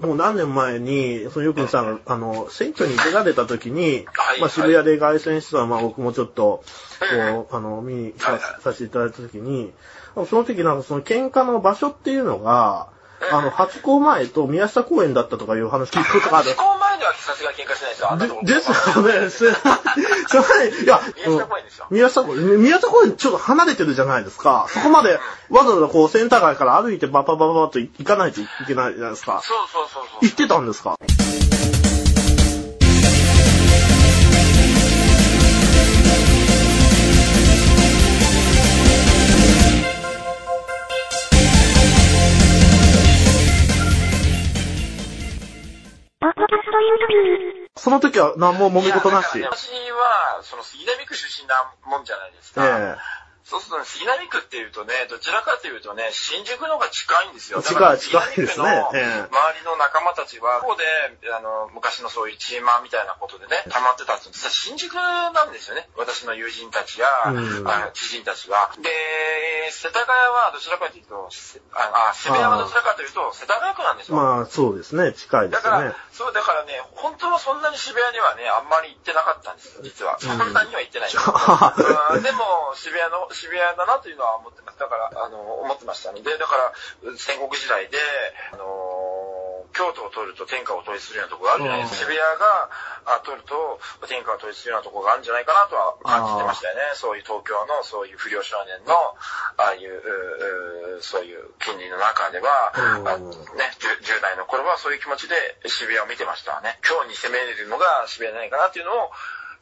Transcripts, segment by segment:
もう何年前に、そのよくさんが、あの、選挙に出られた時に、はい。まあ渋谷で凱旋してたら、まあ僕もちょっと、こう、あの、見にさせていただいた時に、その時なんかその喧嘩の場所っていうのが、あの、八甲前と宮下公園だったとかいう話聞いたことがある。思。考前ではさすがに喧嘩してないですよ。あんなとこでですよね。すいませんいや、宮下公園ですよ宮下公園、宮下公園ちょっと離れてるじゃないですか。そこまでわざわざこうセンター街から歩いてバババババッと行かないといけないじゃないですか。そうそうそうそう。行ってたんですかその時は何も揉め事なし？私は、その杉並区出身なもんじゃないですか。えそうするとね、杉並区っていうとね、どちらかというとね、新宿の方が近いんですよ。近い近いですね周りの仲間たちは、ここで、あの、昔のそういうチーマーみたいなことでね、溜まってたって、実は新宿なんですよね。私の友人たちや、うん知人たちは。で、世田谷はどちらかというと、せあ、あ渋谷はどちらかというと、世田谷区なんですよ。まあ、そうですね。近いですよねだから。、そう、だからね、本当はそんなに渋谷にはね、あんまり行ってなかったんですよ、実は。そんなには行ってない。うんでも、渋谷の、渋谷だなというのは思ってます。だから、あの、思ってましたので、だから、戦国時代で、あの、京都を取ると天下を統一するようなところがあるじゃないですか。渋谷があ取ると天下を統一するようなところがあるんじゃないかなとは感じてましたよね。そういう東京のそういう不良少年の、ああいう、ううそういう権利の中では、ね、10, 10代の頃はそういう気持ちで渋谷を見てましたわね。今日に攻めれるのが渋谷じゃないかなっていうのを、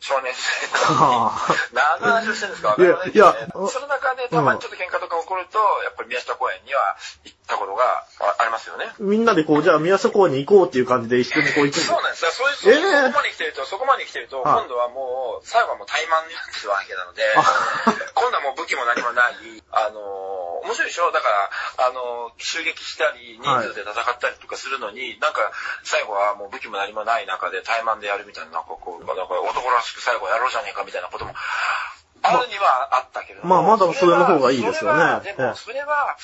少年時代の時に。何の話をしてるんですか？いやその中でたまにちょっと喧嘩とか起こると、やっぱり宮下公園には行ったことがあありますよね。みんなでこう、じゃあ宮下公園に行こうっていう感じで一緒にこう行くそうなんです。よ。そういう、そこまで来てると、そこまで来てると、はい。今度はもう、最後はもう怠慢になってるわけなのであ、今度はもう武器も何もない、あのー、面白いでしょ？だから、あのー、襲撃したり、人数で戦ったりとかするのに、なんか、最後はもう武器も何もない中で怠慢でやるみたいな、なんかこう、なんか男らしく最後やろうじゃねえかみたいなことも、あるにはあったけれども。まあまだそれの方がいいですよねでええも、それは、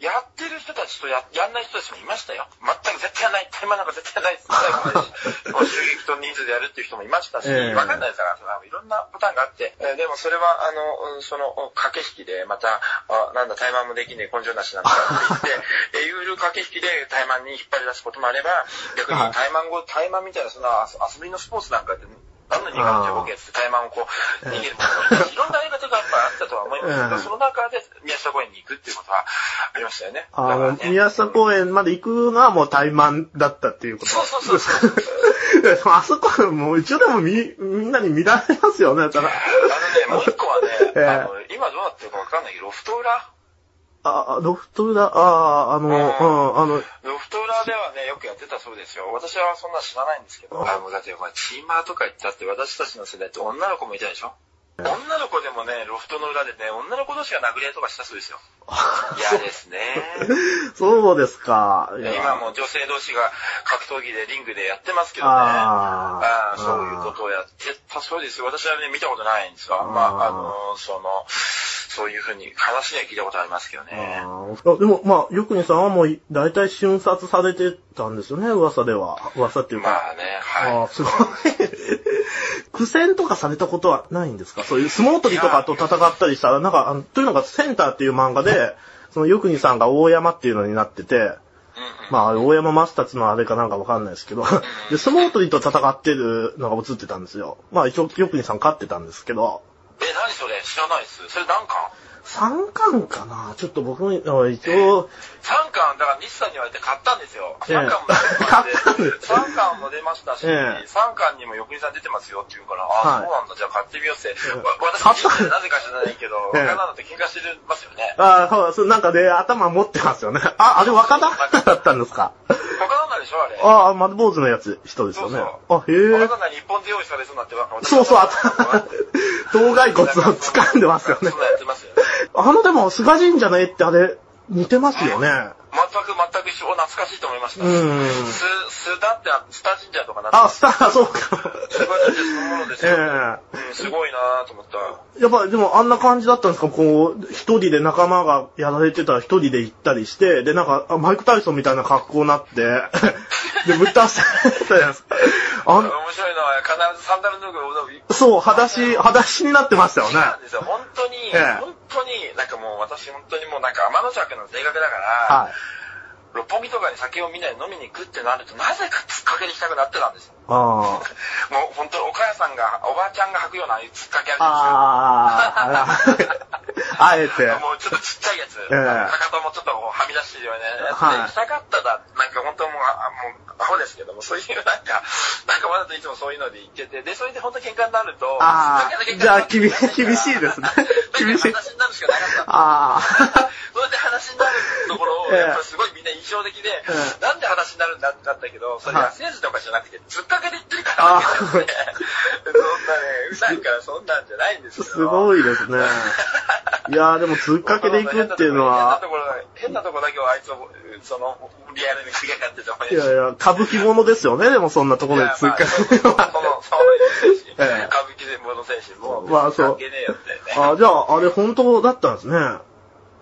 やってる人たちとややんない人たちもいましたよ。全く絶対やらない。タイマーなんか絶対やらないです。最後まで 襲撃と人数でやるっていう人もいましたし、ええわかんないですから、そなパターンがあって、えーでもそれは、あの、うんその、駆け引きで、また、あなんだ、タイマーもできねえ、根性なしなんだって言って、えーいう駆け引きでタイマーに引っ張り出すこともあれば、逆にはい。タイマー後、タイマーみたいな、そんな遊遊びのスポーツなんかって、何の苦手ボケってタイマーをこう、逃げるいろんなやり方がやっぱあったとは思いますけど、ええその中で宮下公園に行くっていうことはありましたよね。あね宮下公園まで行くのはもう怠慢だったっていうこと。そうそうそうそう あそこ、もう一応でもみ、みんなに見られますよね、だから。あのね、もう一個はね、ええあの、今どうなってるかわかんないけど、ロフト裏あ、ロフト裏、ああ、あの、うん、あの、ロフト裏ではね、よくやってたそうですよ。私はそんな知らないんですけど。あ、もうだって、これチーマーとか言ったって私たちの世代って女の子もいたでしょ？女の子でもね、ロフトの裏でね、女の子同士が殴り合いとかしたそうですよ。嫌ですね。そうですか。今も女性同士が格闘技でリングでやってますけどね。あーあーそういうことをやってたそうですよ。私はね、見たことないんですが、まあ、あの、その、そういうふうに話には聞いたことありますけどね。あーでも、まあ、よくにさんはもう、大体瞬殺されてたんですよね、噂では。噂っていうか。まあね、はい。ああ、すごい。苦戦とかされたことはないんですか？そういう相撲取りとかと戦ったりしたら、なんか、というのがセンターっていう漫画で、そのよくにさんが大山っていうのになってて、まあ、大山マスタツのあれかなんかわかんないですけど、で、相撲取りと戦ってるのが映ってたんですよ。まあ一応、よくにさん勝ってたんですけど、え、何それ？知らないです。それ何巻？三巻かな？ちょっと僕も、あ一応、3巻、だから西さんに言われて買ったんですよ。ええ3巻も出まして、3巻も出ましたし、ええ3巻にも横井さん出てますよって言うから、あ、はいそうなんだ、じゃあ買ってみようって。私、買ったなぜか知らないけど、ええ若旦那と喧嘩してますよね。ああ、そうなんかね、頭持ってますよね。あ、あれ若田だったんですか？若旦那でしょ、あれ。ああ、丸坊主のやつ、人ですよね。あ、へえ。若旦那に一本で用意されそうになって、若そうそう、あ頭頭蓋骨を掴んでますよねそん。なやってますよね。あの、でも、菅神社の絵ってあれ、似てますよね。全く全く一緒、懐かしいと思いました。うんス、スダって、スタ神社とかなあ、すスター、そうか。すえよ。えうん、すごいなぁと思った。やっぱ、でもあんな感じだったんですか？こう、一人で仲間がやられてたら一人で行ったりして、で、なんか、あマイク・タイソンみたいな格好になって、で、ぶっ倒されたじゃないですか。あん面白いのは、必ずサンダル脱ぐ踊り。そう、裸足、裸足になってましたよね。そうなんですよ。本当に、ええ本当に、なんかもう私本当にもうなんか天の弱の性格だから、はい。六本木とかに酒をみんなで飲みに行くってなると、なぜか突っかけに行きたくなってたんですよ。あ もう本当お母さんが、おばあちゃんが履くような突っかけあるあ。んですよ。ああ、あえて。もうちょっとちっちゃいやつ。ええかかともちょっとはみ出してるようなやつで、はい行きたかっただ。なんか本当もう、あもう、アホですけども、そういうなんか、なんかわざといつもそういうので言ってて、で、それで本当喧嘩になると、ああじゃあ厳し厳しいですね 厳しい。話になるしかなかった。ああ。それで話になるところを、ええやっぱりすごいみんな印象的で、ええなんで話になるんだってなったけど、それは政治とかじゃなくて、突っかけで言ってるからわけですね。そんなね、うさいからそんなんじゃないんですよ。すごいですね。いやーでも、突っかけで行くっていうのは変なと、ころ、変なところだけはあいつを、その、リアルにすげえやっててもいやいや、歌舞伎者ですよね、でもそんなところで突っかけその、その、そういう選手、ええ歌舞伎で物選手も、まあそう関係ねえよってね。あ、じゃあ、あれ本当だったんですね。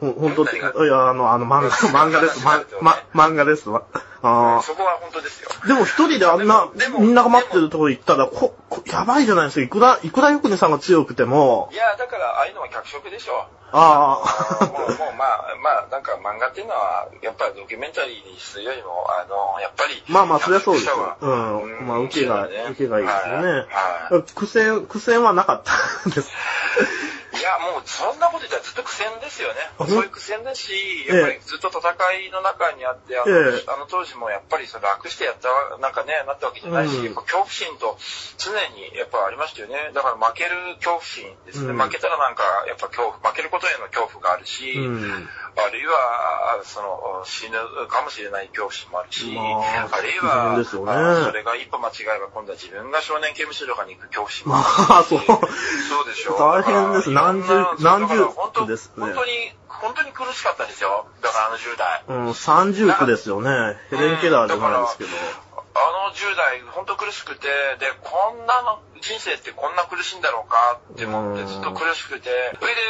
ほ本当何が？いや、あの、あの、漫画、漫画です。ま、ま、漫画ですわ。あそこは本当ですよ。あ。でも一人であんな、みんなが待ってるところ行ったら、こ、こやばいじゃないですか。いくら、いくらよくねさんが強くてもい、や、だから、ああいうのは脚色でしょ。ああーもう、もう、まあ、まあ、なんか漫画っていうのは、やっぱりドキュメンタリーにするよりも、あの、やっぱり、まあまあ、そりゃそうですよ。うん。まあ、受けが、ね受けがいいですよねはいは。苦戦、苦戦はなかったんです。もう、そんなこと言ったらずっと苦戦ですよね。あそういう苦戦だし、やっぱりずっと戦いの中にあって、あの,、ええあの当時もやっぱりその楽してやった、なんかね、なったわけじゃないし、うん恐怖心と常にやっぱありましたよね。だから負ける恐怖心ですね。うん負けたらなんか、やっぱ恐怖、負けることへの恐怖があるし、うん。あるいは、その、死ぬかもしれない恐怖心もあるし、まああるいは、ねあそれが一歩間違えば今度は自分が少年刑務所とかに行く恐怖心もまあるし。あ、そう。そうでしょ大変です何十何十だから本当ですね本当に、本当に苦しかったですよ。だからあの10代。うん、30区ですよね。ヘレン・ケラーじゃないですけど。あの10代、本当苦しくて、で、こんなの、人生ってこんな苦しいんだろうかって思って、うんずっと苦しくて、それで、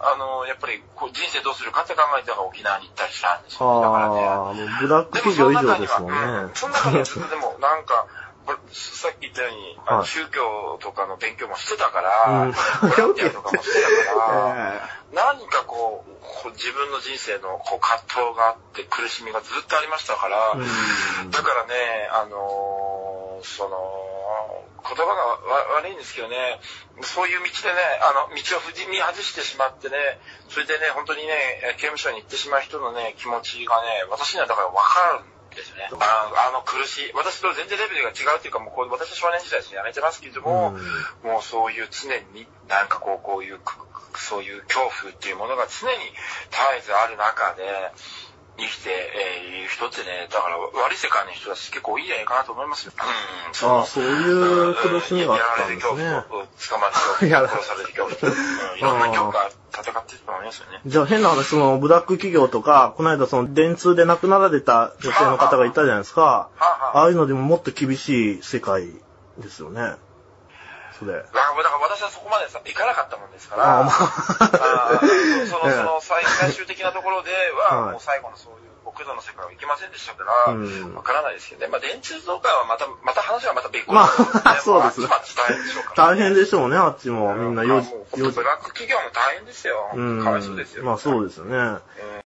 あの、やっぱりこう人生どうするかって考えてから沖縄に行ったりしたんですよ、ね。だからね。ブラック企業以上ですもんねうん。その中には、でもなんか、さっき言ったように、はい。宗教とかの勉強もしてたから、うん。ボランティアとかもしてたから、え何かこう、こう自分の人生のこう葛藤があって苦しみがずっとありましたから、うん。だからね、あのーその、言葉がわ悪いんですけどね、そういう道でね、あの、道を踏み外してしまってね、それでね、本当にね、刑務所に行ってしまう人のね、気持ちがね、私にはだから分かるんですよね。ああの苦しい。私と全然レベルが違うっていうか、もうこう私は少年時代ですね、やめてますけれども、もうそういう常に、なんかこう、こういう、そういう恐怖っていうものが常に絶えずある中で、生きて、えーいる人ってね、だから悪い世界の人たち結構いいんじゃないかなと思いますよ。うん、そのあそういう苦しみがあったんですねやられる恐怖と、捕まる恐やら怖、殺される恐怖と、うん いろんな恐怖が戦ってると思いますよね。じゃあ変な話、そのブラック企業とか、この間その電通で亡くなられた女性の方がいたじゃないですか。ああいうのでももっと厳しい世界ですよね。それ。だからだから私はそこまでさ行かなかったもんですから、ああまあその、ええその 最最終的なところでは、はいもう最後のそういう極度の世界は行けませんでしたから、わ、うんからないですけどね。まあ、電通とかはまた、また話はまた別個ですけどそうですねまあ、大変でしょうから、大変でしょうね、あっちも。みんなよよブラック企業も大変ですよ。うん。かわいそうですよ。まあそうですよね。うん